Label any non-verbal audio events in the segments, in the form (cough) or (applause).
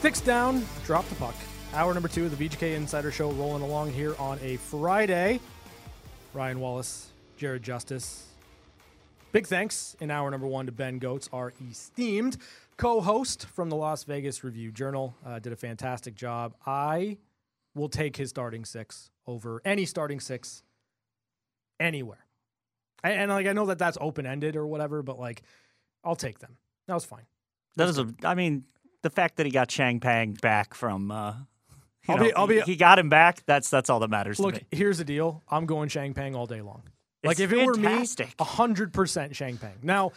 Sticks down, drop the puck. Hour number two of the VGK Insider Show rolling along here on a Friday. Ryan Wallace, Jared Justice. Big thanks in hour number one to Ben Goetz, our esteemed co host from the Las Vegas Review Journal. Uh, did a fantastic job. I will take his starting six over any starting six anywhere. And, and like I know that that's open ended or whatever, but like I'll take them. That was fine. That is a. I mean, the fact that he got Chang Pang back from. Uh, I'll know, be- I'll he, be- he got him back. That's that's all that matters Look, to me. here's the deal. I'm going Shang Pang all day long. Like It's if it were fantastic. me, hundred percent Shang Pang. Now,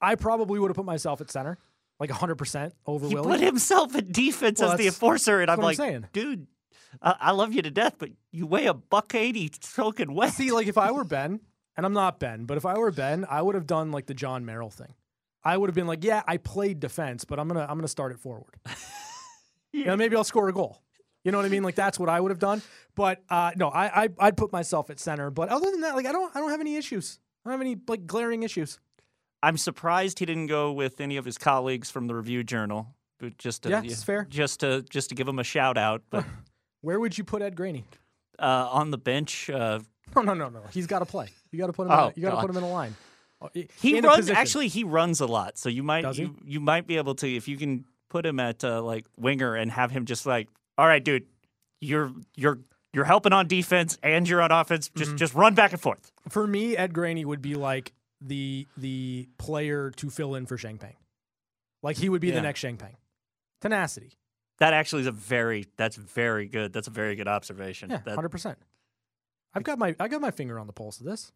I probably would have put myself at center, like hundred percent over He Willie. put himself in defense Well, as the enforcer, and I'm I'm like, saying. dude, I, I love you to death, but you weigh a buck eighty soaking wet. See, like if I were (laughs) Ben, and I'm not Ben, but if I were Ben, I would have done like the John Merrill thing. I would have been like, yeah, I played defense, but I'm gonna I'm gonna start it forward. (laughs) You know, maybe I'll score a goal. You know what I mean? Like that's what I would have done. But uh, no, I, I I'd put myself at center. But other than that, like I don't I don't have any issues. I don't have any like glaring issues. I'm surprised he didn't go with any of his colleagues from the Review Journal, but just to, Yeah, it's fair. Just to just to give him a shout out, but (laughs) Where would you put Ed Graney? uh, on the bench, uh, (laughs) No, no, no, no. He's got to play. You got to put him. Oh, in, you got to put him in a line. He runs. Actually, he runs a lot, so you might you, you might be able to if you can put him at uh, like winger and have him just like, all right, dude, you're you're you're helping on defense and you're on offense. Just Mm-hmm. just run back and forth. For me, Ed Graney would be like the the player to fill in for Shang Pang. Like he would be Yeah. the next Shang Pang. Tenacity. That actually is a very that's very good. That's a very good observation. Yeah, That- hundred percent. I've got my I got my finger on the pulse of this.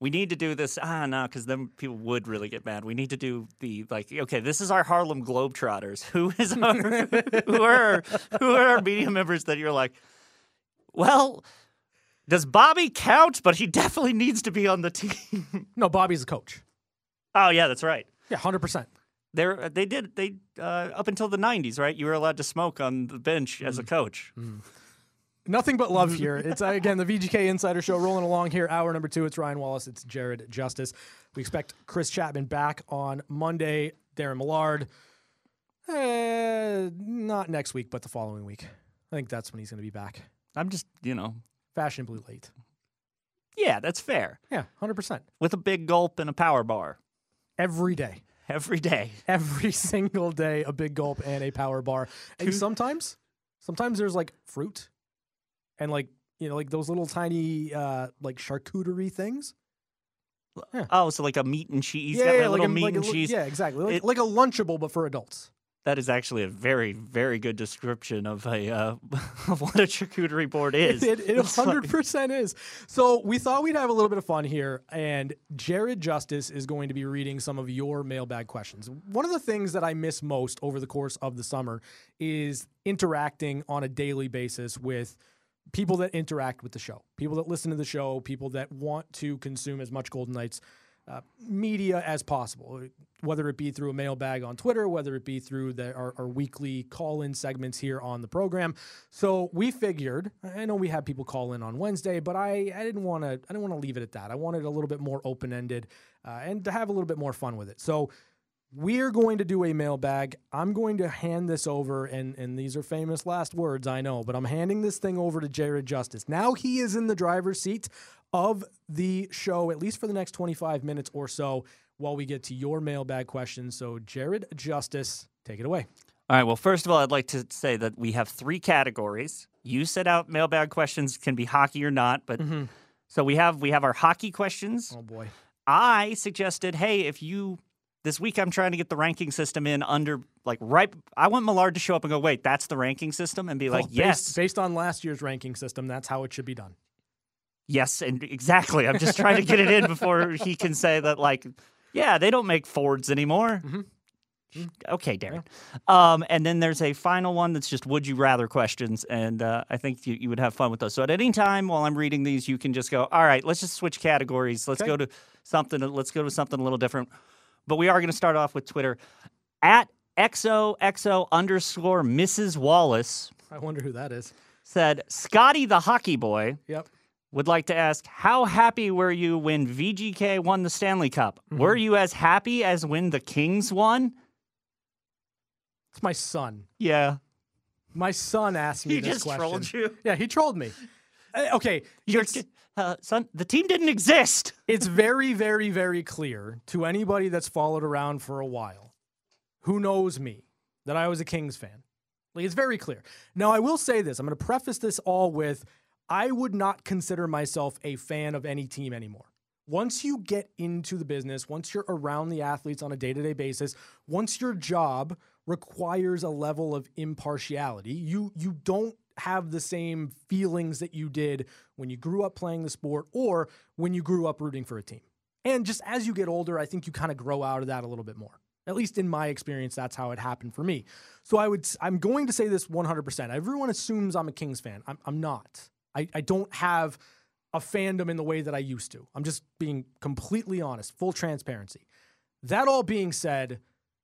We need to do this. Ah, no, because then people would really get mad. We need to do the like. Okay, this is our Harlem Globetrotters. (laughs) Who is our who are who are our media members that you're like? Well, does Bobby count? But he definitely needs to be on the team. No, Bobby's a coach. oh yeah, that's right. Yeah, hundred percent. They're they did they uh, up until the '90s, right? You were allowed to smoke on the bench as a coach. Nothing but love here. (laughs) It's uh, again the VGK Insider Show rolling along here. Hour number two. It's Ryan Wallace. It's Jared Justice. We expect Chris Chapman back on Monday. Darren Millard. Uh, not next week, but the following week. I think that's when he's going to be back. I'm just you know, Fashionably late. yeah, that's fair. Yeah, hundred percent. With a big gulp and a power bar Every day. every day. every (laughs) single day a big gulp and a power bar. And sometimes, sometimes there's like fruit and like you know like those little tiny uh like charcuterie things. Oh, so like a meat and cheese. yeah, got yeah, like a, meat like and li- cheese. Yeah, exactly. Like, It- like a lunchable but for adults. That is actually a very, very good description of a uh, (laughs) of what a charcuterie board (laughs) is. It, it It's like- 100% is. So we thought we'd have a little bit of fun here, and Jared Justice is going to be reading some of your mailbag questions. One of the things that I miss most over the course of the summer is interacting on a daily basis with people that interact with the show, people that listen to the show, people that want to consume as much Golden Knights uh, media as possible, whether it be through a mailbag on Twitter, whether it be through the, our, our weekly call in segments here on the program. So we figured, I know we had people call in on Wednesday, but I, I didn't want to I didn't want to leave it at that. I wanted a little bit more open ended uh, and to have a little bit more fun with it. So we're going to do a mailbag. I'm going to hand this over, and, and these are famous last words, I know, but I'm handing this thing over to Jared Justice. Now he is in the driver's seat of the show, at least for the next 25 minutes or so, while we get to your mailbag questions. So, Jared Justice, take it away. All right. Well, first of all, I'd like to say that we have three categories. You set out mailbag questions can be hockey or not, but mm-hmm. so we have we have our hockey questions. Oh, boy. I suggested, hey, if you this week I'm trying to get the ranking system in under like right. I want Millard to show up and go, wait, that's the ranking system, and be like, yes, Based, based on last year's ranking system, that's how it should be done. Yes, and exactly. I'm just trying to get it in before he can say that, like, yeah, they don't make Fords anymore. Okay, Darren. Um, and then there's a final one that's just would you rather questions, and uh, I think you, you would have fun with those. So at any time while I'm reading these, you can just go, all right, let's just switch categories. Let's Okay. go to something. Let's go to something a little different. But we are going to start off with Twitter at XOXO underscore Mrs. Wallace I wonder who that is. said Scotty the hockey boy Yep. would like to ask how happy were you when VGK won the Stanley Cup? Were you as happy as when the Kings won? It's my son. Yeah. My son asked me He this just question. trolled you? Yeah, he trolled me. Uh, okay, Your it's, t- uh, son, the team didn't exist. (laughs) it's very, very, very clear to anybody that's followed around for a while, who knows me, that I was a Kings fan. Like it's very clear. Now, I will say this. I'm going to preface this all with I would not consider myself a fan of any team anymore. Once you get into the business, once you're around the athletes on a day to day basis, once your job requires a level of impartiality, you, you don't have the same feelings that you did when you grew up playing the sport or when you grew up rooting for a team. And just as you get older, I think you kind of grow out of that a little bit more. At least in my experience, that's how it happened for me. So I would, I'm going to say this 100%. Everyone assumes I'm a Kings fan. I'm, I'm not. I, I don't have a fandom in the way that I used to. I'm just being completely honest, full transparency. That all being said,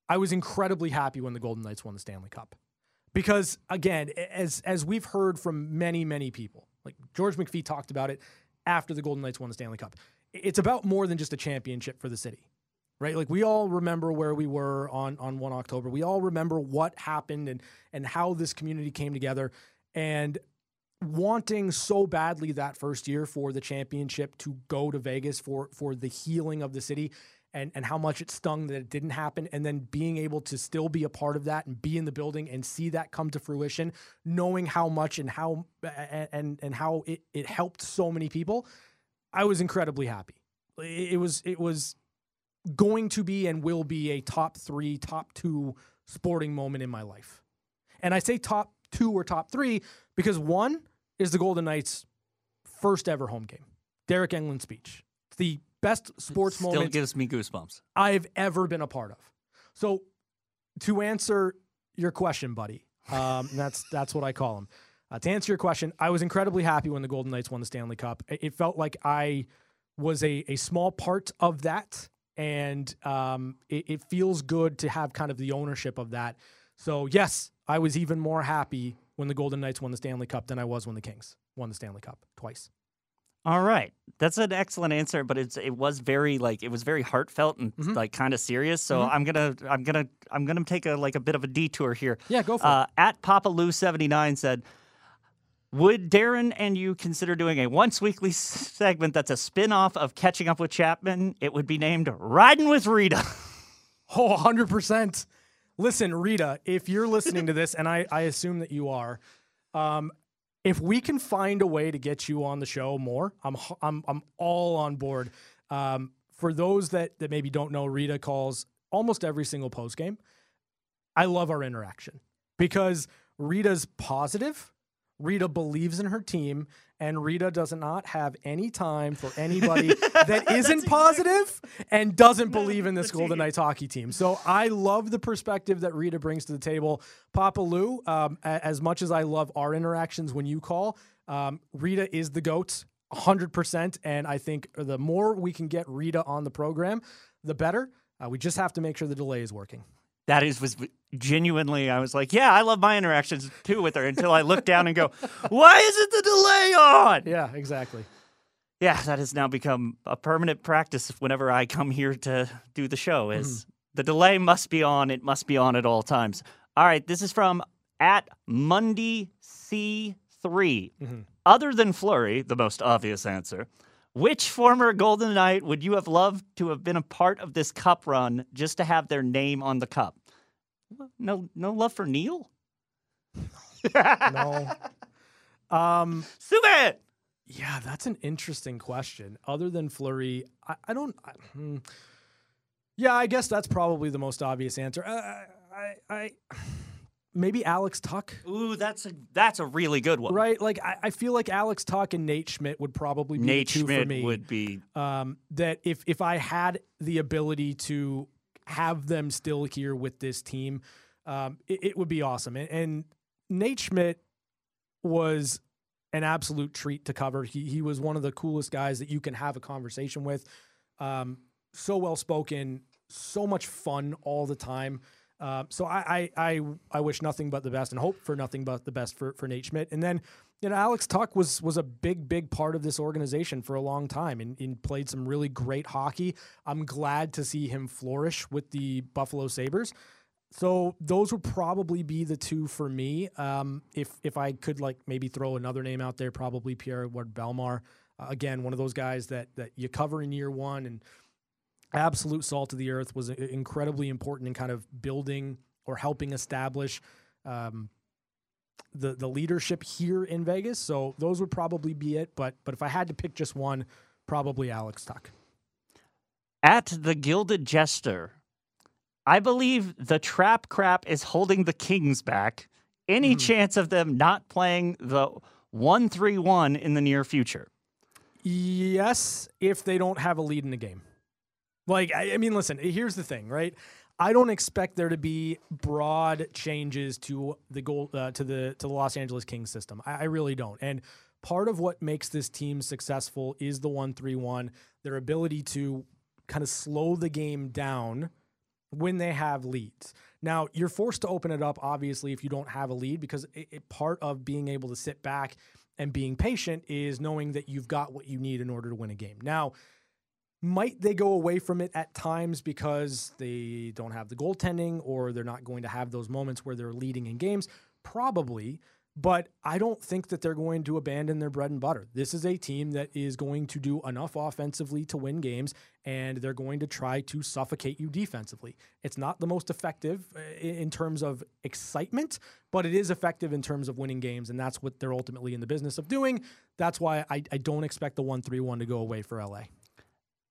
I was incredibly happy when the Golden Knights won the Stanley Cup. Because again, as as we've heard from many, many people, like George McPhee talked about it after the Golden Knights won the Stanley Cup. It's about more than just a championship for the city. Right? Like we all remember where we were on on 1 October. We all remember what happened and and how this community came together. And wanting so badly that first year for the championship to go to Vegas for for the healing of the city and and how much it stung that it didn't happen and then being able to still be a part of that and be in the building and see that come to fruition knowing how much and how and and how it, it helped so many people I was incredibly happy it, was it was going to be and will be a top 3 top 2 sporting moment in my life and I say top 2 or top 3 because one is the Golden Knights' first ever home game. Deryk Engelland speech. The best sports Still moment gives me goosebumps. I've ever been a part of. So, to answer your question, buddy, um, (laughs) that's that's what I call him. Uh, to answer your question, I was incredibly happy when the Golden Knights won the Stanley Cup. It, it felt like I was a a small part of that, and um, it, it feels good to have kind of the ownership of that. So, yes, I was even more happy when the Golden Knights won the Stanley Cup than I was when the Kings won the Stanley Cup twice. All right, that's an excellent answer, but it's it was very like it was very heartfelt and Mhm. like kind of serious. So Mhm. I'm gonna I'm gonna I'm gonna take a like a bit of a detour here. Yeah, go for Uh, at Papa Lou seventy nine said, "Would Darren and you consider doing a once weekly (laughs) segment that's a spin off of Catching Up with Chapman? It would be named Riding with Rita." (laughs) Oh, 100%. Listen, Rita, if you're listening to this, and I, I assume that you are, um, if we can find a way to get you on the show more, I'm I'm I'm all on board. Um, for those that that maybe don't know, Rita calls almost every single post game. I love our interaction because Rita's positive. Rita believes in her team, and Rita does not have any time for anybody (laughs) that isn't positive and doesn't believe in this Golden Knights hockey team. So I love the perspective that Rita brings to the table. Papa Lou, um, as much as I love our interactions when you call, um, Rita is the GOAT 100%. And I think the more we can get Rita on the program, the better. Uh, we just have to make sure the delay is working. That is was genuinely. I was like, yeah, I love my interactions too with her until I look down and go, (laughs) why is it the delay on? Yeah, exactly. Yeah, that has now become a permanent practice whenever I come here to do the show is the delay must be on, it must be on at all times. All right, this is from at Monday C3. Mhm. Other than Fleury, the most obvious answer, which former Golden Knight would you have loved to have been a part of this cup run just to have their name on the cup? No no love for Neil? No. (laughs) Um, Sube! Yeah, that's an interesting question. Other than Fleury, I, I don't. I, hmm. Yeah, I guess that's probably the most obvious answer. Uh, I, I, (sighs) maybe Alex Tuch, Ooh, that's a that's a really good one. right? Like I, I feel like Alex Tuch and Nate Schmidt would probably be Nate the two for Schmidt me. would be um, that if if I had the ability to have them still here with this team, um, it, it would be awesome. And, and Nate Schmidt was an absolute treat to cover. He he was one of the coolest guys that you can have a conversation with. Um, so well spoken, so much fun all the time. Uh, so I, I I I wish nothing but the best and hope for nothing but the best for for Nate Schmidt. And then you know Alex Tuch was was a big big part of this organization for a long time and, and played some really great hockey. I'm glad to see him flourish with the Buffalo Sabres. So those would probably be the two for me. Um, if if I could like maybe throw another name out there, probably Pierre Edouard Bellemare. Uh, again, one of those guys that that you cover in year one and absolute salt of the earth was incredibly important in kind of building or helping establish um, the the leadership here in Vegas. So those would probably be it. But but if I had to pick just one, probably Alex Tuch. At the Gilded Jester, I believe the trap crap is holding the Kings back. Any mm. chance of them not playing the one three one in the near future? Yes, if they don't have a lead in the game. Like, I, I mean, listen, here's the thing, right? I don't expect there to be broad changes to the goal uh, to the to the Los Angeles Kings system. I, I really don't. And part of what makes this team successful is the one three one, their ability to kind of slow the game down when they have leads. Now, you're forced to open it up, obviously, if you don't have a lead, because it, it, part of being able to sit back and being patient is knowing that you've got what you need in order to win a game. Now, might they go away from it at times because they don't have the goaltending or they're not going to have those moments where they're leading in games? Probably. But I don't think that they're going to abandon their bread and butter. This is a team that is going to do enough offensively to win games, and they're going to try to suffocate you defensively. It's not the most effective uh, in terms of excitement, but it is effective in terms of winning games, and that's what they're ultimately in the business of doing. That's why I, I don't expect the 1 3 1 to go away for LA.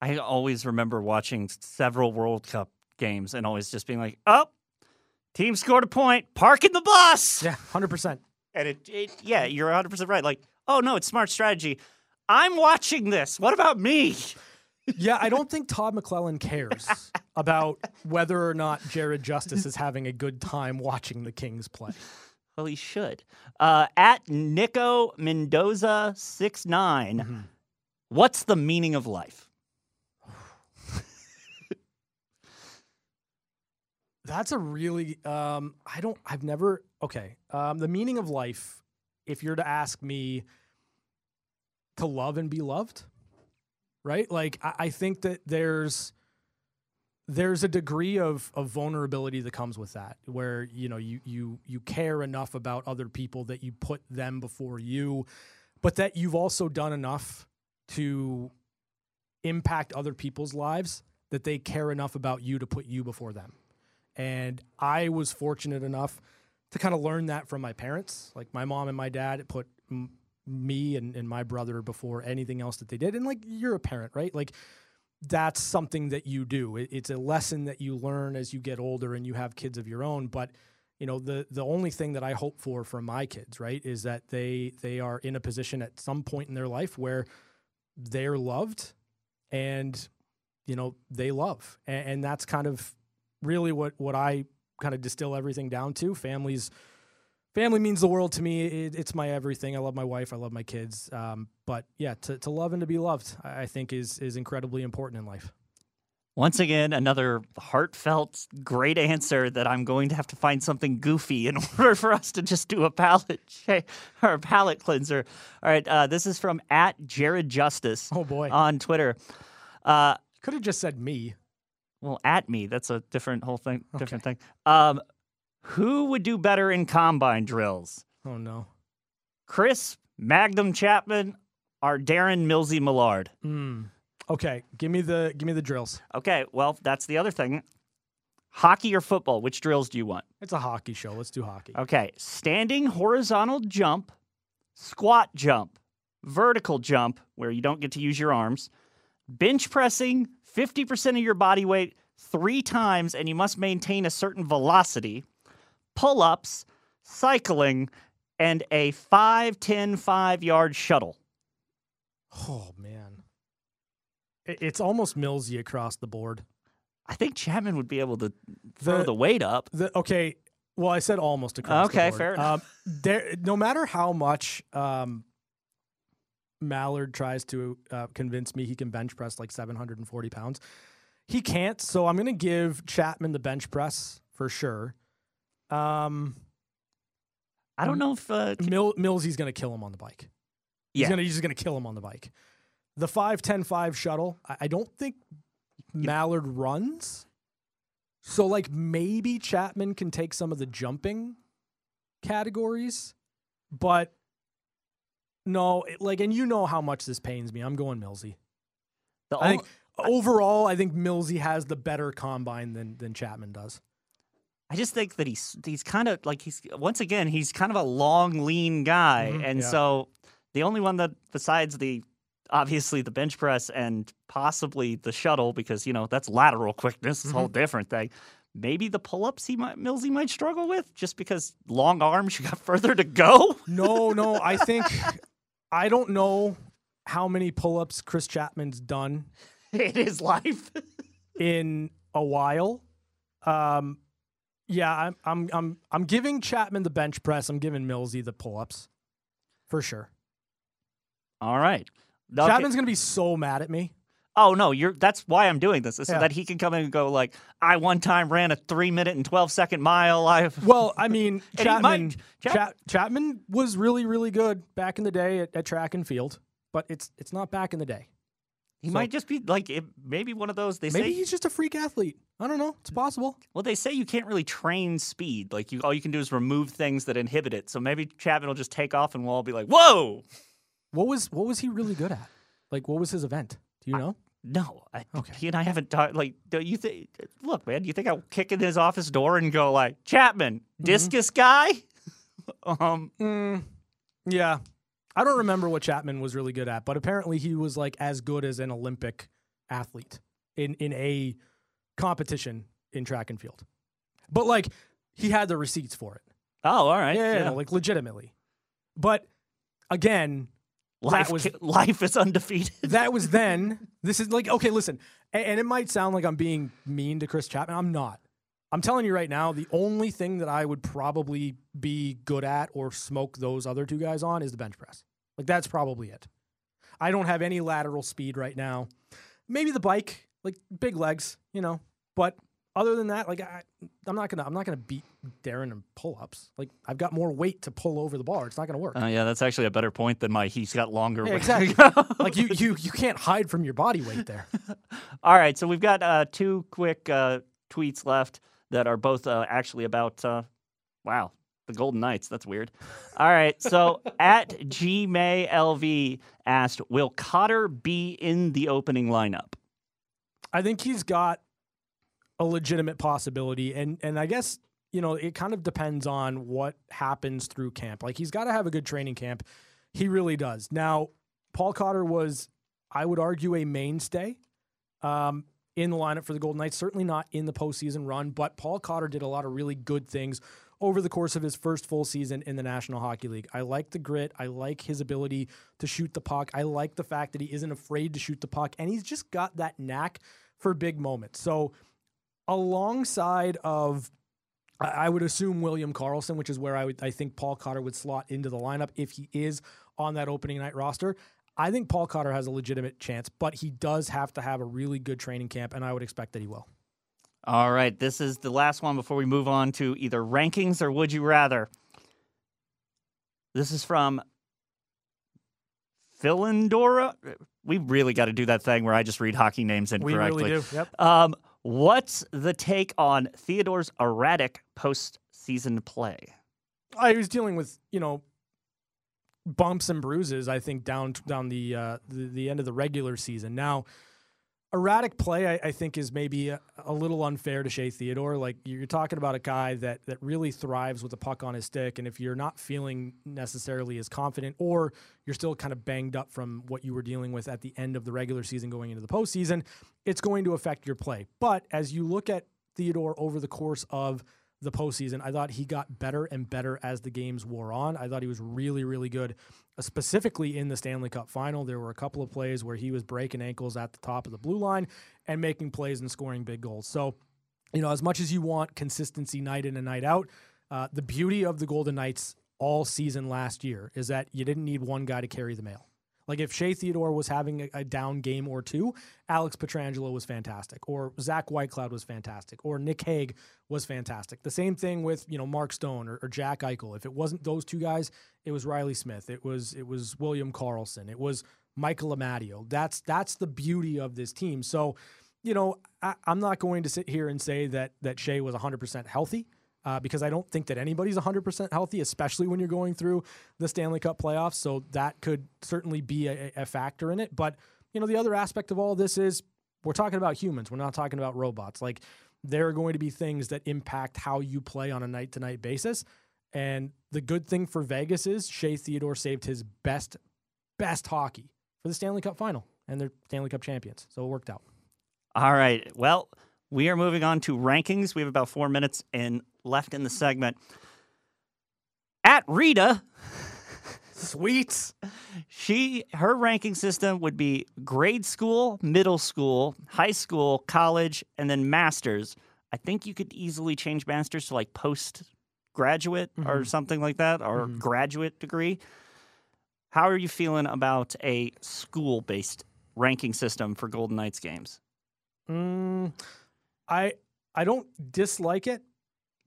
I always remember watching several World Cup games and always just being like, oh, team scored a point, parking the bus. Yeah, 100%. And it, it, yeah, you're 100% right. Like, oh no, it's smart strategy. I'm watching this. What about me? yeah, I don't think (laughs) Todd McLellan cares about whether or not Jared Justice is having a good time watching the Kings play. Well, he should. Uh, at Nico Mendoza six mm-hmm. what's the meaning of life? That's a really um, I don't I've never okay. Um, the meaning of life, if you're to ask me to love and be loved, right? Like I, I think that there's there's a degree of, of vulnerability that comes with that where you know you you you care enough about other people that you put them before you but that you've also done enough to impact other people's lives that they care enough about you to put you before them and I was fortunate enough to kind of learn that from my parents. Like my mom and my dad put m- me and, and my brother before anything else that they did. And like you're a parent, right? Like that's something that you do. It, it's a lesson that you learn as you get older and you have kids of your own. But you know the the only thing that I hope for from my kids, right, is that they they are in a position at some point in their life where they're loved and you know they love and, and that's kind of really what what I kind of distill everything down to. Families, family means the world to me. It, it's my everything. I love my wife. I love my kids. Um, but yeah, to, to love and to be loved, I think is is incredibly important in life. Once again, another heartfelt, great answer that I'm going to have to find something goofy in (laughs) order for us to just do a palate or a palate cleanser. All right, uh, this is from at Jared Justice. Oh boy, on Twitter. Uh, Could have just said me. Well, at me, that's a different whole thing. Different okay. thing. Um, who would do better in combine drills? Oh no, Chris Magnum Chapman or Darren Millsy Millard? Hmm. Okay, give me the give me the drills. Okay, well that's the other thing. Hockey or football? Which drills do you want? It's a hockey show. Let's do hockey. Okay, standing horizontal jump, squat jump, vertical jump where you don't get to use your arms, bench pressing, 50% of your body weight three times, and you must maintain a certain velocity, pull ups, cycling, and a 5 10 5 yard shuttle. Oh, man. It's almost Millsy across the board. I think Chapman would be able to throw the, the weight up. The, okay. Well, I said almost across okay, fair enough. Um, there, no matter how much um, Mallard tries to uh, convince me he can bench press like 740 pounds. He can't, so I'm going to give Chapman the bench press for sure. Um, I don't know if uh, Mill, Millsy's going to kill him on the bike. He's yeah. gonna, he's just going to kill him on the bike. The 5 10 5 shuttle, I, I don't think Mallard runs. So like maybe Chapman can take some of the jumping categories, but no, it- like and you know how much this pains me. I'm going Millsy. The I think overall, I think Millsy has the better combine than than Chapman does. I just think that he's he's kind of like he's once again he's kind of a long, lean guy, Mhm, and yeah. so the only one that besides the obviously the bench press and possibly the shuttle because you know that's lateral quickness, it's a whole Mm-hmm. different thing. Maybe the pull ups he might Millsy might struggle with just because long arms you got further to go. No, no, I think (laughs) I don't know how many pull-ups Chris Chapman's done (laughs) in his life. (laughs) in a while. Um, yeah, I'm I'm I'm I'm giving Chapman the bench press. I'm giving Millsy the pull-ups for sure. All right. Okay. Chapman's gonna be so mad at me. Oh no, you're that's why I'm doing this. is So Yeah. that he can come in and go like, I one time ran a three minute and twelve second mile. I (laughs) Well, I mean, (laughs) Chapman might- Chap- Chap- Chapman was really really good back in the day at, at track and field, but it's it's not back in the day. he So- might just be like it, maybe one of those they Maybe say he's just a freak athlete. I don't know. It's possible. well they say you can't really train speed. Like you all you can do is remove things that inhibit it. So maybe Chapman will just take off and we'll all be like, Whoa! What was what was he really good at? Like what was his event? Do you know? No, I, Okay. he and I haven't talked. Like, do you think? Look, man, do you think I'll kick in his office door and go like, Chapman, Mm-hmm. discus guy? (laughs) um, Mm, yeah. I don't remember what Chapman was really good at, but apparently he was like as good as an Olympic athlete in in a competition in track and field. But like he had the receipts for it. oh, all right, Yeah, yeah, no, like legitimately. But again, life, was- life is undefeated. that was (laughs) then. This is like okay, listen, a- and, it might sound like I'm being mean to Chris Chapman. I'm not. I'm telling you right now, the only thing that I would probably be good at or smoke those other two guys on is the bench press. Like that's probably it. I don't have any lateral speed right now. Maybe the bike, like big legs, you know. But other than that, like I, I'm not gonna, I'm not gonna beat Darren in pull-ups. Like I've got more weight to pull over the bar. It's not gonna work. Oh yeah, that's actually a better point than my. He's got longer. Yeah, exactly. (laughs) like you, you, you can't hide from your body weight there. (laughs) All right, so we've got uh, two quick uh, tweets left that are both uh, actually about. Uh, wow, the Golden Knights. That's weird. All right, so (laughs) at GMayLV asked, "Will Cotter be in the opening lineup?" I think he's got a legitimate possibility, and and I guess you know it kind of depends on what happens through camp. Like he's got to have a good training camp. He really does. Now, Paul Cotter was, I would argue, a mainstay um, in the lineup for the Golden Knights. Certainly not in the postseason run, but Paul Cotter did a lot of really good things over the course of his first full season in the National Hockey League. I like the grit. I like his ability to shoot the puck. I like the fact that he isn't afraid to shoot the puck, and he's just got that knack for big moments. So, alongside of, I would assume William Karlsson, which is where I would I think Paul Cotter would slot into the lineup if he is on that opening night roster. I think Paul Cotter has a legitimate chance, but he does have to have a really good training camp, and I would expect that he will. All right, this is the last one before we move on to either rankings or would you rather. This is from Philindora. We really got to do that thing where I just read hockey names incorrectly. We really do. Yep. Um, what's the take on Theodore's erratic postseason play? I was dealing with you know bumps and bruises. I think down down the uh, the, the end of the regular season. Now, erratic play, I, I think, is maybe a, a little unfair to Shea Theodore. Like you're talking about a guy that that really thrives with the puck on his stick, and if you're not feeling necessarily as confident, or you're still kind of banged up from what you were dealing with at the end of the regular season going into the postseason, it's going to affect your play. But as you look at Theodore over the course of the postseason. I thought he got better and better as the games wore on. I thought he was really, really good, uh, specifically in the Stanley Cup final. There were a couple of plays where he was breaking ankles at the top of the blue line and making plays and scoring big goals. So, you know, as much as you want consistency night in and night out, uh, the beauty of the Golden Knights all season last year is that you didn't need one guy to carry the mail. Like if Shea Theodore was having a, a down game or two, Alex Pietrangelo was fantastic, or Zach Whitecloud was fantastic, or Nic Hague was fantastic. The same thing with you know Mark Stone or, or Jack Eichel. If it wasn't those two guys, it was Reilly Smith. It was it was William Karlsson. It was Michael Amadio. That's that's the beauty of this team. So you know, I, I'm not going to sit here and say that that Shea was 100% healthy. Uh, because I don't think that anybody's 100% healthy, especially when you're going through the Stanley Cup playoffs. So that could certainly be a, a factor in it. But, you know, the other aspect of all this is we're talking about humans. We're not talking about robots. Like, there are going to be things that impact how you play on a night to night basis. And the good thing for Vegas is Shea Theodore saved his best, best hockey for the Stanley Cup final, and they're Stanley Cup champions. So it worked out. All right. Well, we are moving on to rankings. We have about four minutes in left in the segment. At Rita, Sweet. she her ranking system would be grade school, middle school, high school, college, and then masters. I think you could easily change masters to like post graduate or something like that, or Mhm. graduate degree. How are you feeling about a school based ranking system for Golden Knights games? Mm, I I don't dislike it,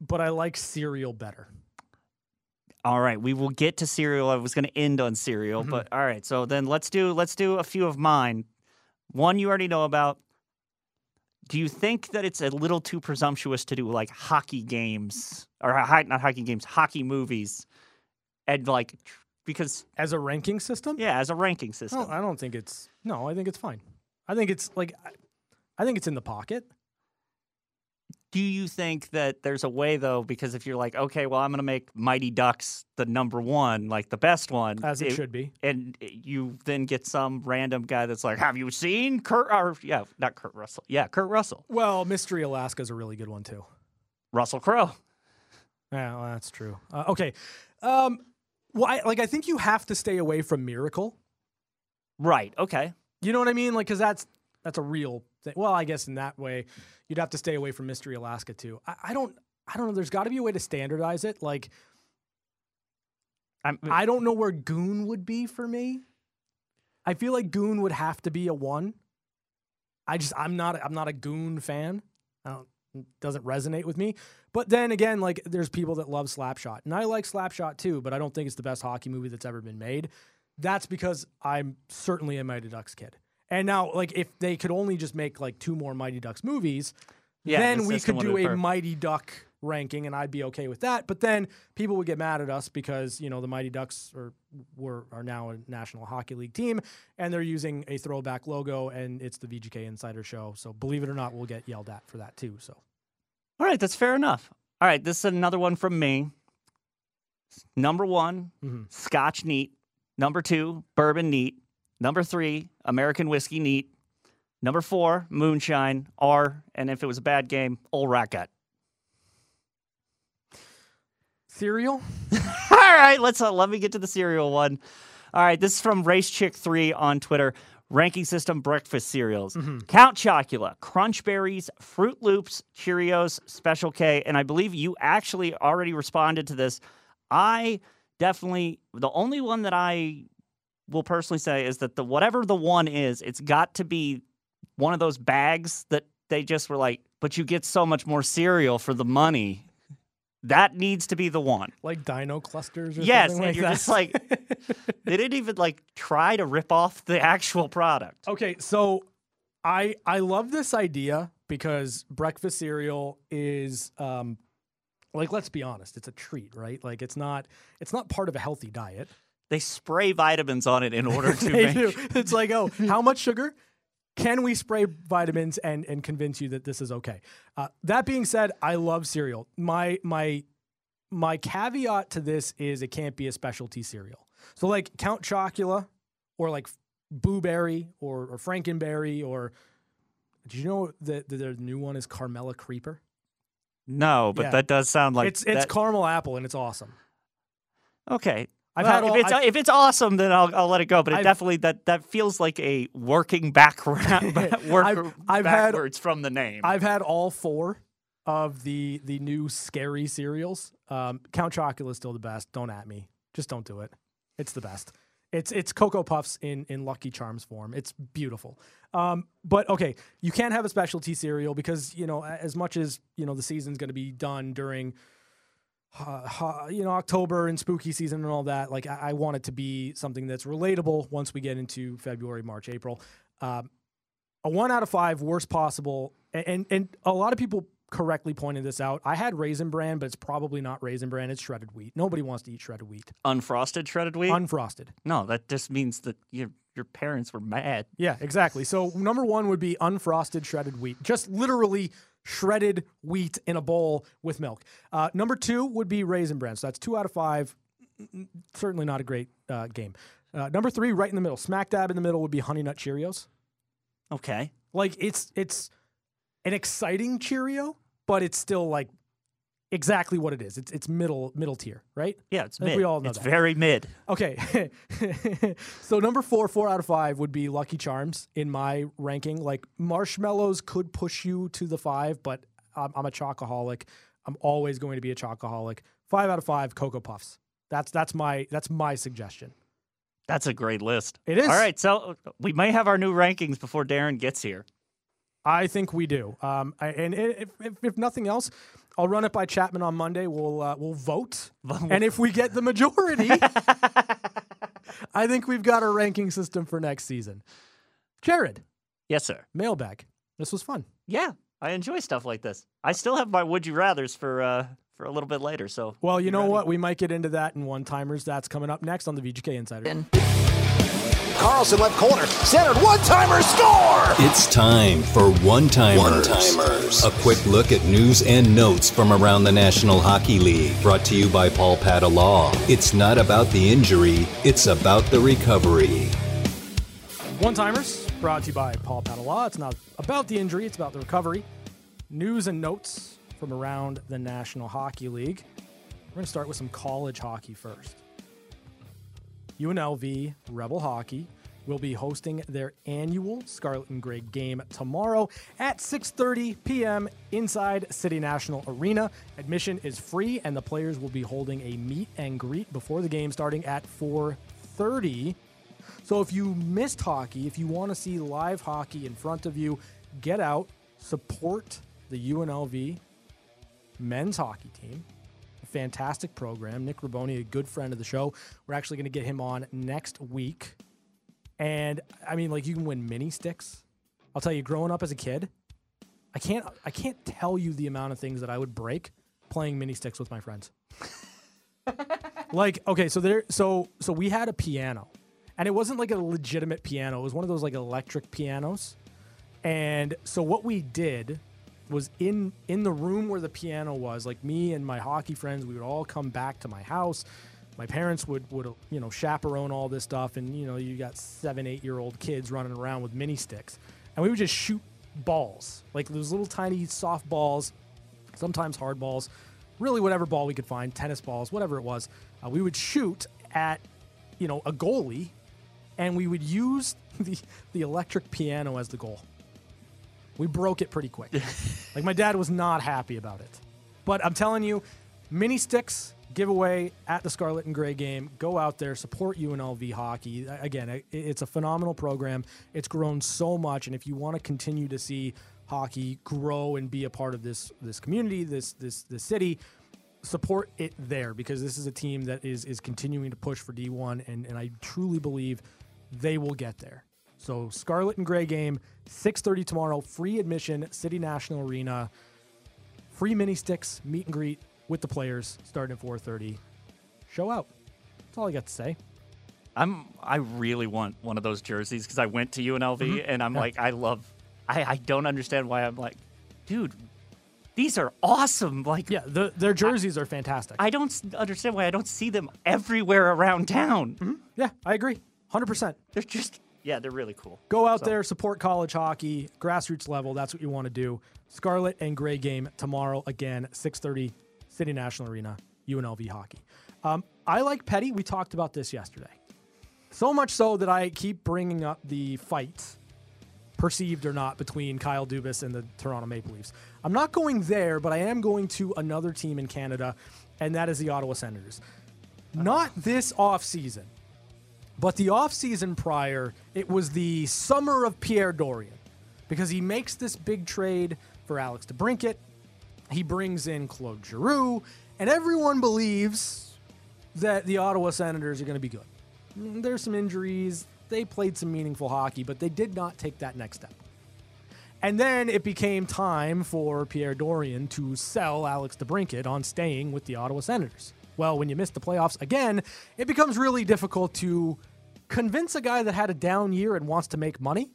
but I like cereal better. All right, we will get to cereal. I was going to end on cereal, Mhm. but all right. So then let's do let's do a few of mine. One you already know about. Do you think that it's a little too presumptuous to do like hockey games or not hockey games, hockey movies, and like because As a ranking system? yeah, as a ranking system. No, I don't think it's no, I think it's fine. I think it's like I think it's in the pocket. Do you think that there's a way though? Because if you're like, okay, well, I'm going to make Mighty Ducks the number one, like the best one, As it should be. and you then get some random guy that's like, "Have you seen Kurt?" Or yeah, not Kurt Russell. Yeah, Kurt Russell, Well, Mystery Alaska is a really good one too. Russell Crowe. Yeah, well, that's true. Uh, okay. Um, well, I, like I think you have to stay away from Miracle. Right. Okay. You know what I mean? Like, because that's that's a real thing. Well, I guess in that way, you'd have to stay away from Mystery Alaska too. I, I don't. I don't know. There's got to be a way to standardize it. Like, I'm, I don't know where Goon would be for me. I feel like Goon would have to be a one. I just I'm not I'm not a Goon fan. I don't it doesn't resonate with me. But then again, like there's people that love Slapshot, and I like Slapshot too. But I don't think it's the best hockey movie that's ever been made. That's because I'm certainly a Mighty Ducks kid. And now, like, if they could only just make like two more Mighty Ducks movies, Yeah, then we could do a perfect. Mighty Duck ranking, and I'd be okay with that. But then people would get mad at us because you know the Mighty Ducks are were are now a National Hockey League team, and they're using a throwback logo, and it's the VGK Insider Show. So believe it or not, we'll get yelled at for that too. So All right, that's fair enough. All right, this is another one from me. Number one, Mhm. Scotch neat. Number two, bourbon neat. Number three, American whiskey neat. Number four, moonshine. R, and if it was a bad game, old racket. cereal. (laughs) All right, let's uh, let me get to the cereal one. All right, this is from Race Chick Three on Twitter. Ranking system breakfast cereals: Count Chocula, Crunch Berries, Froot Loops, Cheerios, Special K, and I believe you actually already responded to this. I definitely the only one that I will personally say is that the whatever the one is, it's got to be one of those bags that they just were like, but you get so much more cereal for the money. That needs to be the one. like dino clusters or Yes, something and like you're that. just like (laughs) they didn't even like try to rip off the actual product. Okay, so I I love this idea because breakfast cereal is um like let's be honest, it's a treat, right? Like it's not it's not part of a healthy diet. They spray vitamins on it in order (laughs) to they make do. It's like, oh, how much sugar? Can we spray vitamins and and convince you that this is okay? Uh, that being said, I love cereal. My my my caveat to this is it can't be a specialty cereal. So like Count Chocula or like Boo Berry or, or Frankenberry or did you know that their new one is Carmella Creeper? No, but Yeah. that does sound like it's it's that- caramel apple and it's awesome. okay. I've Well, had all, if it's I've- if it's awesome, then I'll I'll let it go. But it I've- definitely that that feels like a working background (laughs) (laughs) work I've- I've had- backwards from the name. I've had all four of the the new scary cereals. Um, Count Chocula is still the best. Don't at me. Just don't do it. It's the best. It's it's Cocoa Puffs in in Lucky Charms form. It's beautiful. Um, but okay, you can't have a specialty cereal because you know as much as you know the season's going to be done during. Uh, you know October and spooky season and all that. Like I, I want it to be something that's relatable once we get into February, March, April. Um, a one out of five, worst possible. And, and and a lot of people correctly pointed this out. I had raisin bran, but it's probably not raisin bran. It's shredded wheat. Nobody wants to eat shredded wheat. Unfrosted shredded wheat? Unfrosted. no, that just means that your your parents were mad. Yeah, exactly. So number one would be unfrosted shredded wheat, just literally shredded wheat in a bowl with milk. Uh, number two would be raisin bran. So that's two out of five. Certainly not a great uh, game. Uh, number three, right in the middle, smack dab in the middle would be Honey Nut Cheerios. Okay. Like it's it's an exciting Cheerio, but it's still like exactly what it is. It's it's middle middle tier, right? Yeah, it's mid. we all know it's that. very mid. Okay. (laughs) so number four, four out of five would be Lucky Charms in my ranking. Like marshmallows could push you to the five, but I'm, I'm a chocoholic. I'm always going to be a chocoholic. Five out of five, Cocoa Puffs. That's that's my that's my suggestion. That's a great list. It is. All right, so we may have our new rankings before Darren gets here. I think we do. Um, I, and if, if, if nothing else, I'll run it by Chapman on Monday. We'll uh, we'll vote, (laughs) and if we get the majority, (laughs) I think we've got a ranking system for next season. Jared, Yes, sir. mailbag. This was fun. Yeah, I enjoy stuff like this. I still have my would you rather's for uh for a little bit later. So Well, you know ready. what? We might get into that in one timers. That's coming up next on the VGK Insider. Carlson left corner, centered, one timer, score! It's time for One Timers. One-timers. A quick look at news and notes from around the National Hockey League. Brought to you by Paul Padda Law. It's not about the injury, it's about the recovery. One timers brought to you by Paul Padda Law. It's not about the injury, it's about the recovery. News and notes from around the National Hockey League. We're going to start with some college hockey first. UNLV Rebel Hockey will be hosting their annual Scarlet and Gray game tomorrow at 6:30 p.m. inside City National Arena. Admission is free and the players will be holding a meet and greet before the game starting at 4:30. So if you missed hockey, if you want to see live hockey in front of you, get out, support the UNLV men's hockey team. A fantastic program. Nick Robone, a good friend of the show. We're actually going to get him on next week. And I mean, like you can win mini sticks. I'll tell you, growing up as a kid, I can't I can't tell you the amount of things that I would break playing mini sticks with my friends. (laughs) like, okay, so there so so we had a piano. And it wasn't like a legitimate piano. It was one of those like electric pianos. And so what we did was in in the room where the piano was, like me and my hockey friends, we would all come back to my house. My parents would would you know chaperone all this stuff, and you know you got seven eight year old kids running around with mini sticks, and we would just shoot balls, like those little tiny soft balls, sometimes hard balls, really whatever ball we could find, tennis balls, whatever it was. Uh, we would shoot at you know a goalie, and we would use (laughs) the the electric piano as the goal. We broke it pretty quick. (laughs) like my dad was not happy about it. But I'm telling you, mini sticks giveaway at the Scarlet and Gray game. Go out there, support UNLV hockey. Again, it's a phenomenal program. It's grown so much, and if you want to continue to see hockey grow and be a part of this this community, this this this city, support it there because this is a team that is is continuing to push for D1, and and I truly believe they will get there. So Scarlet and Gray game, 6:30 tomorrow, free admission, City National Arena, free mini sticks, meet and greet with the players starting at 4:30. Show out. That's all I got to say. I'm I really want one of those jerseys because I went to UNLV Mm-hmm. and I'm like I love I I don't understand why I'm like dude these are awesome like Yeah, the, their jerseys are fantastic. I don't understand why I don't see them everywhere around town. yeah, I agree. 100%. They're just yeah they're really cool. Go out there, support college hockey, grassroots level. That's what you want to do. Scarlet and Gray game tomorrow again, 6:30, City National Arena, UNLV hockey. Um, I like Petty. We talked about this yesterday. So much so that I keep bringing up the fight, perceived or not, between Kyle Dubas and the Toronto Maple Leafs. I'm not going there, but I am going to another team in Canada, and that is the Ottawa Senators. Not this offseason. But the offseason prior, it was the summer of Pierre Dorion because he makes this big trade for Alex DeBrincat. He brings in Claude Giroux, and everyone believes that the Ottawa Senators are going to be good. Mm, There's some injuries. They played some meaningful hockey, but they did not take that next step. And then it became time for Pierre Dorion to sell Alex DeBrincat on staying with the Ottawa Senators. Well, when you miss the playoffs again, it becomes really difficult to convince a guy that had a down year and wants to make money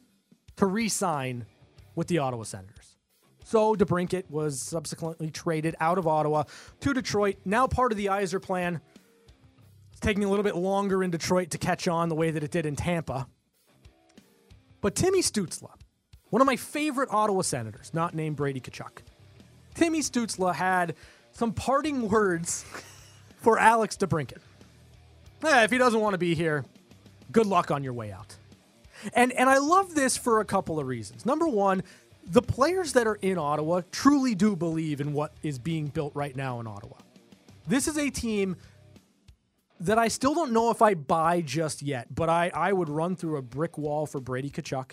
to re sign with the Ottawa Senators. So DeBrincat was subsequently traded out of Ottawa to Detroit, now part of the Yzerplan. It's taking a little bit longer in Detroit to catch on the way that it did in Tampa. But Timmy Stützle, one of my favorite Ottawa Senators, not named Brady Tkachuk, Timmy Stützle had some parting words for Alex DeBrincat. Eh, if he doesn't want to be here, good luck on your way out. And and I love this for a couple of reasons. Number one, the players that are in Ottawa truly do believe in what is being built right now in Ottawa. This is a team that I still don't know if I buy just yet, but I, I would run through a brick wall for Brady Tkachuk.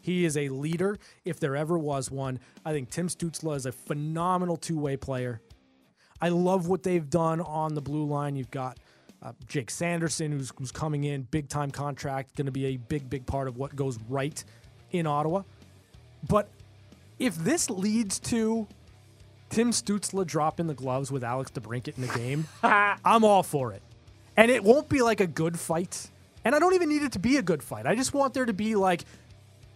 He is a leader, if there ever was one. I think Tim Stützle is a phenomenal two way player. I love what they've done on the blue line. You've got uh, Jake Sanderson, who's, who's coming in, big time contract, going to be a big, big part of what goes right in Ottawa. But if this leads to Tim Stützle dropping the gloves with Alex DeBrincat in the game, (laughs) I'm all for it. And it won't be like a good fight. And I don't even need it to be a good fight. I just want there to be like,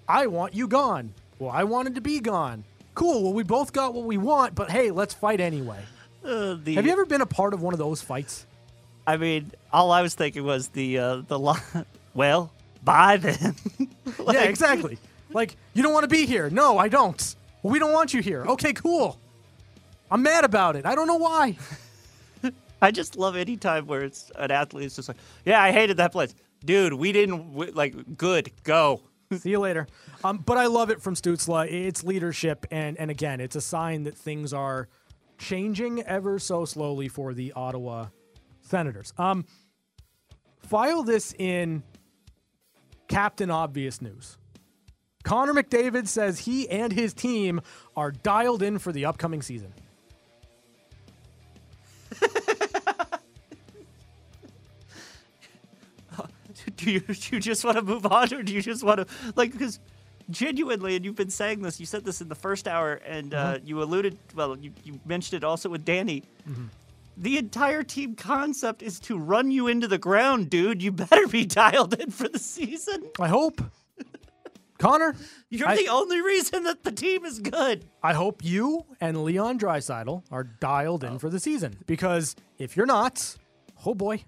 I want you gone. Well, I wanted to be gone. Cool. Well, we both got what we want, but hey, let's fight anyway. Uh, the, Have you ever been a part of one of those fights? I mean, all I was thinking was the uh, the. (laughs) Well, bye then. (laughs) Like, yeah, exactly. Like, you don't want to be here. No, I don't. Well, we don't want you here. Okay, cool. I'm mad about it. I don't know why. (laughs) I just love any time where it's an athlete is just like, yeah, I hated that place, dude. We didn't w- like. Good, go. See you later. Um, but I love it from Stützle. It's leadership, and and again, it's a sign that things are changing ever so slowly for the Ottawa Senators. Um, file this in Captain Obvious news. Connor McDavid says he and his team are dialed in for the upcoming season. (laughs) do you do you just want to move on, or do you just want to like because genuinely, and you've been saying this, you said this in the first hour, and uh, you alluded, well, you, you mentioned it also with Danny. The entire team concept is to run you into the ground, dude. You better be dialed in for the season. I hope. Connor, You're I- the only reason that the team is good. I hope you and Leon Draisaitl are dialed in for the season because if you're not, oh boy.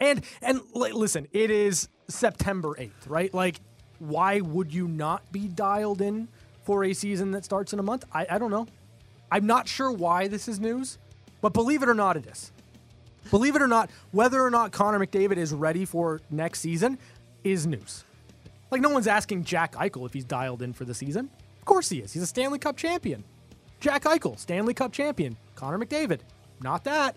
And and li- listen, it is September 8th, right? Like why would you not be dialed in for a season that starts in a month? I, I don't know. I'm not sure why this is news, but believe it or not, it is. Believe it or not, whether or not Connor McDavid is ready for next season is news. Like, no one's asking Jack Eichel if he's dialed in for the season. Of course he is. He's a Stanley Cup champion. Jack Eichel, Stanley Cup champion. Connor McDavid, not that.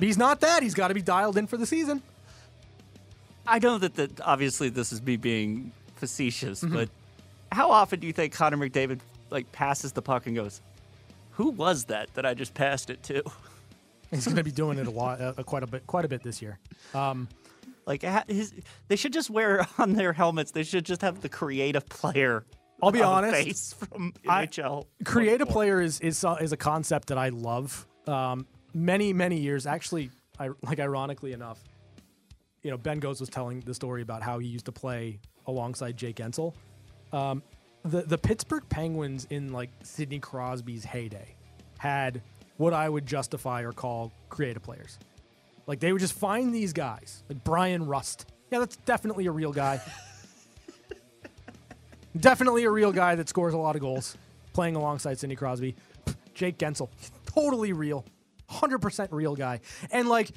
He's not that. He's got to be dialed in for the season. I know that, that obviously this is me being facetious, but how often do you think Connor McDavid like passes the puck and goes, "Who was that that I just passed it to?" (laughs) He's going to be doing it a lot, (laughs) uh, quite a bit, quite a bit this year. Um, Like his, they should just wear (laughs) on their helmets. They should just have the creative player. I'll be on honest, face from I- NHL. creative player is is uh, is a concept that I love. Um, many many years, actually, I like ironically enough, you know, Ben Goes was telling the story about how he used to play alongside Jake Guentzel. Um, the the Pittsburgh Penguins in like Sidney Crosby's heyday had what I would justify or call creative players. Like they would just find these guys, like Bryan Rust. Yeah, that's definitely a real guy. (laughs) definitely a real guy that scores a lot of goals, playing alongside Sidney Crosby. Jake Guentzel, totally real, hundred percent real guy. And like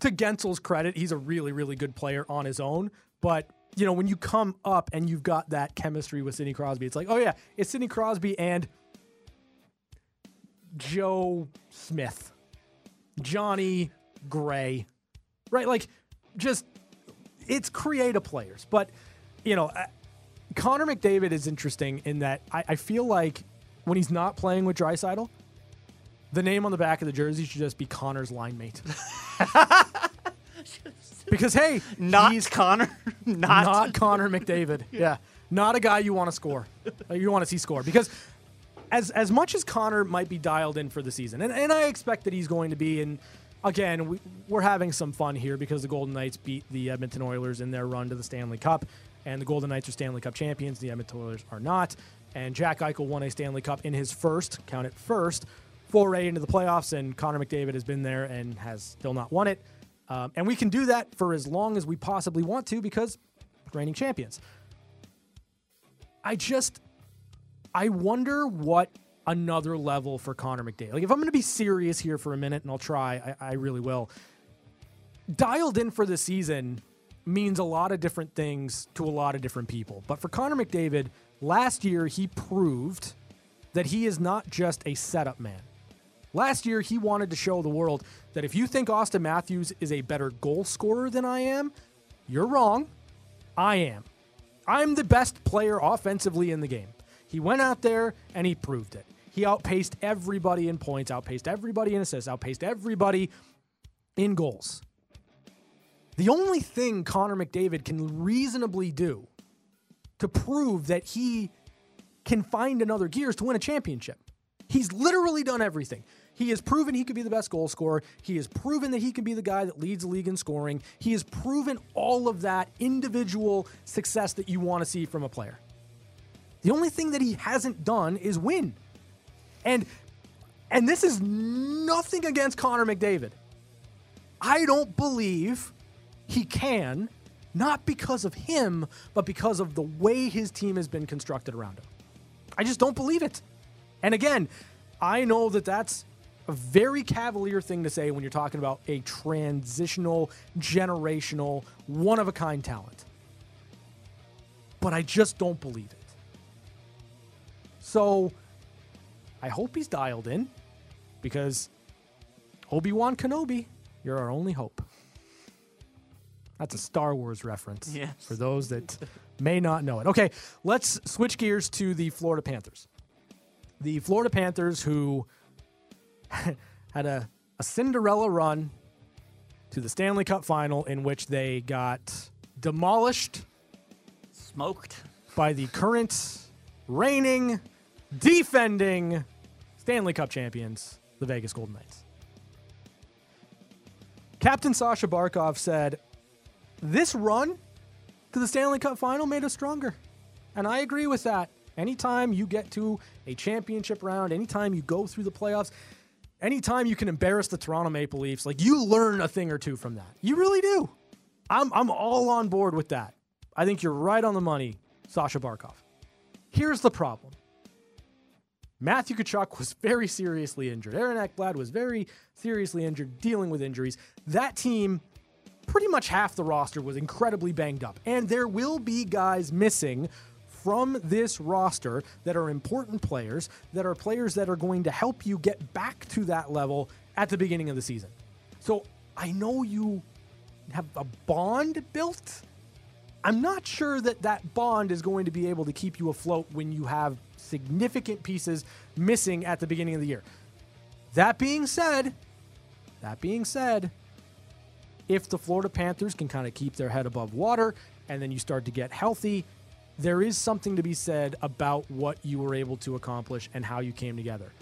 to Guentzel's credit, he's a really, really good player on his own. But you know, when you come up and you've got that chemistry with Sidney Crosby, it's like, oh yeah, it's Sidney Crosby and Joe Smith, Johnny Gray, right? Like, just it's creative players. But you know, uh, Connor McDavid is interesting in that I, I feel like when he's not playing with Draisaitl, the name on the back of the jersey should just be Connor's line mate. (laughs) because hey, Not he's Connor. (laughs) Not, not Connor McDavid. (laughs) Yeah. Not a guy you want to score. uh, you want to see score because as as much as Connor might be dialed in for the season, and, and I expect that he's going to be. And again, we, we're having some fun here because the Golden Knights beat the Edmonton Oilers in their run to the Stanley Cup, and the Golden Knights are Stanley Cup champions. The Edmonton Oilers are not. And Jack Eichel won a Stanley Cup in his first, count it first, foray into the playoffs, and Connor McDavid has been there and has still not won it. Um, and we can do that for as long as we possibly want to because reigning champions. I just, I wonder what another level for Connor McDavid. Like, if I'm going to be serious here for a minute, and I'll try, I, I really will. Dialed in for the season means a lot of different things to a lot of different people. But for Connor McDavid, last year he proved that he is not just a setup man. Last year, he wanted to show the world that if you think Auston Matthews is a better goal scorer than I am, you're wrong. I am. I'm the best player offensively in the game. He went out there and he proved it. He outpaced everybody in points, outpaced everybody in assists, outpaced everybody in goals. The only thing Connor McDavid can reasonably do to prove that he can find another gear is to win a championship. He's literally done everything. He has proven he could be the best goal scorer. He has proven that he can be the guy that leads the league in scoring. He has proven all of that individual success that you want to see from a player. The only thing that he hasn't done is win. And and this is nothing against Connor McDavid. I don't believe he can, not because of him, but because of the way his team has been constructed around him. I just don't believe it. And again, I know that that's a very cavalier thing to say when you're talking about a transitional, generational, one of a kind talent. But I just don't believe it. So I hope he's dialed in because Obi Wan Kenobi, you're our only hope. That's a Star Wars reference Yes. for those that may not know it. Okay, let's switch gears to the Florida Panthers. The Florida Panthers, who (laughs) had a, a Cinderella run to the Stanley Cup final in which they got demolished Smoked. by the current reigning, defending Stanley Cup champions, the Vegas Golden Knights. Captain Sasha Barkov said, This run to the Stanley Cup final made us stronger. And I agree with that. Anytime you get to a championship round, anytime you go through the playoffs, anytime you can embarrass the Toronto Maple Leafs, like you learn a thing or two from that. You really do. I'm, I'm all on board with that. I think you're right on the money, Sasha Barkov. Here's the problem Matthew Tkachuk was very seriously injured. Aaron Ekblad was very seriously injured, dealing with injuries. That team, pretty much half the roster, was incredibly banged up. And there will be guys missing from this roster that are important players, that are players that are going to help you get back to that level at the beginning of the season. So I know you have a bond built. I'm not sure that that bond is going to be able to keep you afloat when you have significant pieces missing at the beginning of the year. That being said, that being said, if the Florida Panthers can kind of keep their head above water and then you start to get healthy, there is something to be said about what you were able to accomplish and how you came together.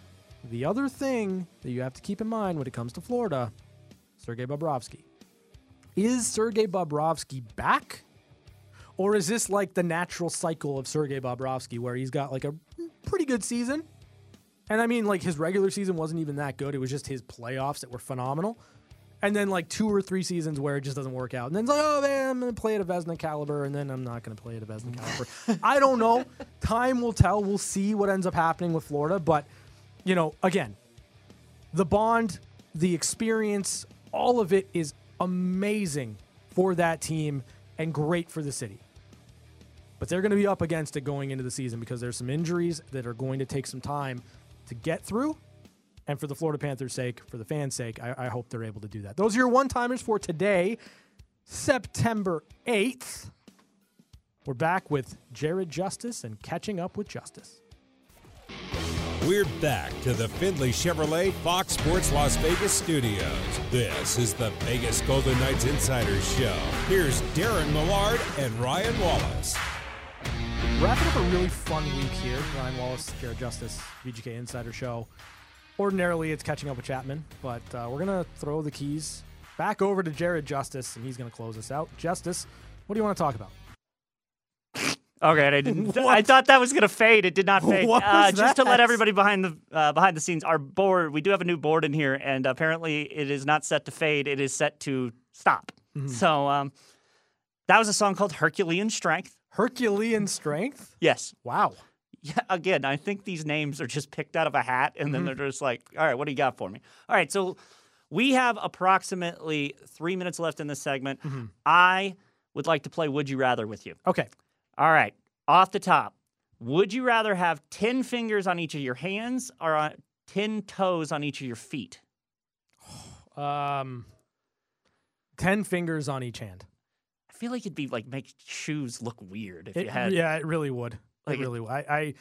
The other thing that you have to keep in mind when it comes to Florida, Sergei Bobrovsky. Is Sergei Bobrovsky back? Or is this like the natural cycle of Sergei Bobrovsky where he's got like a pretty good season? And I mean, like his regular season wasn't even that good. It was just his playoffs that were phenomenal. And then like two or three seasons where it just doesn't work out. And then it's like, oh man, I'm to play at a Vezina caliber. And then I'm not going to play at a Vezina caliber. (laughs) I don't know. Time will tell. We'll see what ends up happening with Florida. But, you know, again, the bond, the experience, all of it is amazing for that team and great for the city. But they're going to be up against it going into the season because there's some injuries that are going to take some time to get through. And for the Florida Panthers' sake, for the fans' sake, I, I hope they're able to do that. Those are your one timers for today, September 8th. We're back with Jared Justice and catching up with Justice. We're back to the Findlay Chevrolet Fox Sports Las Vegas studios. This is the Vegas Golden Knights Insider Show. Here's Darren Millard and Ryan Wallace. wrapping up a really fun week here. Ryan Wallace, Jared Justice, VGK Insider Show. Ordinarily, it's catching up with Chapman, but uh, we're going to throw the keys back over to Jared Justice, and he's going to close us out. Justice, what do you want to talk about? Okay, I didn't. (laughs) I thought that was gonna fade. It did not fade. What uh, just to let everybody behind the uh, behind the scenes, our board. We do have a new board in here, and apparently it is not set to fade. It is set to stop. Mm-hmm. So um, that was a song called Herculean Strength. Herculean strength? Yes. Wow. Yeah. Again, I think these names are just picked out of a hat, and Mm-hmm. then they're just like, "All right, what do you got for me?" All right, so we have approximately three minutes left in this segment. Mm-hmm. I would like to play Would You Rather with you. Okay. All right, off the top, would you rather have 10 fingers on each of your hands or on 10 toes on each of your feet? (sighs) Um, 10 fingers on each hand. I feel like it'd be like make shoes look weird if It- you had. yeah, it really would. Like it it- really would. I, I,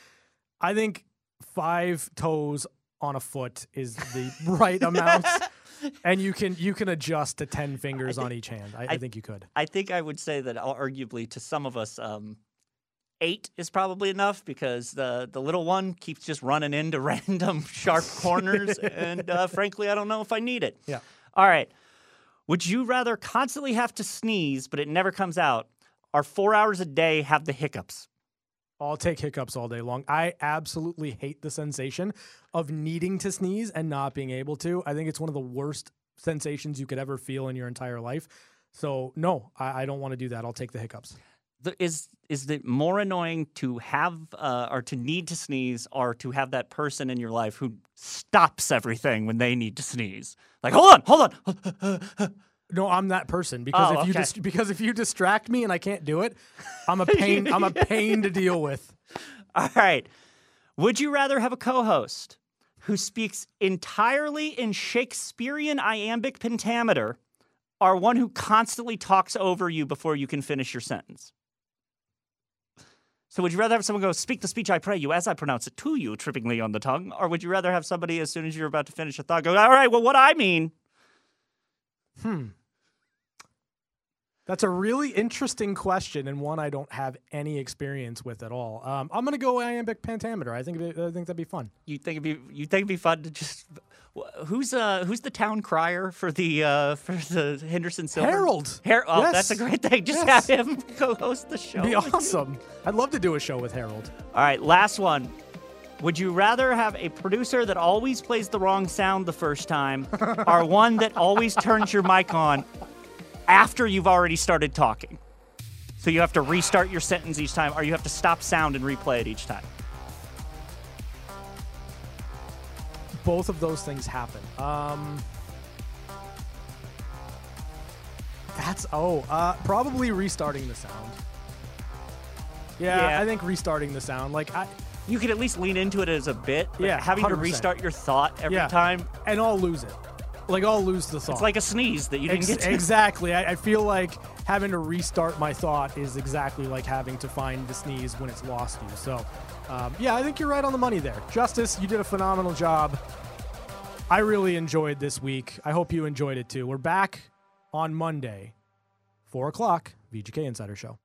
I think five toes on a foot is the (laughs) right amount, (laughs) and you can you can adjust to ten fingers on each hand. I, I, I- think you could. I think I would say that arguably to some of us, um, eight is probably enough because the the little one keeps just running into (laughs) random sharp corners, and uh, frankly, I don't know if I need it. Yeah. All right. Would you rather constantly have to sneeze but it never comes out, or four hours a day have the hiccups? I'll take hiccups all day long. I absolutely hate the sensation of needing to sneeze and not being able to. I think it's one of the worst sensations you could ever feel in your entire life. So no, I, I don't want to do that. I'll take the hiccups. the, is is it more annoying to have uh, or to need to sneeze or to have that person in your life who stops everything when they need to sneeze? Like, hold on, hold on. No, I'm that person because Oh, if you okay. dis- because if you distract me and I can't do it, I'm a (laughs) pain. I'm a pain to deal with. (laughs) All right. Would you rather have a co-host who speaks entirely in Shakespearean iambic pentameter or one who constantly talks over you before you can finish your sentence? So would you rather have someone go, speak the speech I pray you as I pronounce it to you, trippingly on the tongue? Or would you rather have somebody, as soon as you're about to finish a thought, go, all right, well, what I mean? That's a really interesting question and one I don't have any experience with at all. Um, I'm gonna go iambic pentameter. I think it- I think that'd be fun. You think it'd be you think it'd be fun to just who's uh who's the town crier for the uh for the Henderson Silver? Harold. Har- oh, that's a great thing. Just Yes. have him (laughs) co-host the show. Be awesome. I'd love to do a show with Harold. All right, last one. Would you rather have a producer that always plays the wrong sound the first time, or (laughs) one that always turns your mic on after you've already started talking? So you have to restart your sentence each time, or you have to stop sound and replay it each time. Both of those things happen. Um, that's oh, uh, probably restarting the sound. Yeah, Yeah. I think restarting the sound. Like I, You could at least lean into it as a bit. But Yeah, having to 100%. restart your thought every Yeah. time. and I'll lose it. Like I'll lose the thought. It's like a sneeze that you didn't Ex- get to. exactly. I, I feel like having to restart my thought is exactly like having to find the sneeze when it's lost you. So, um, yeah, I think you're right on the money there. Justice, you did a phenomenal job. I really enjoyed this week. I hope you enjoyed it too. We're back on Monday, 4 o'clock, VGK Insider Show.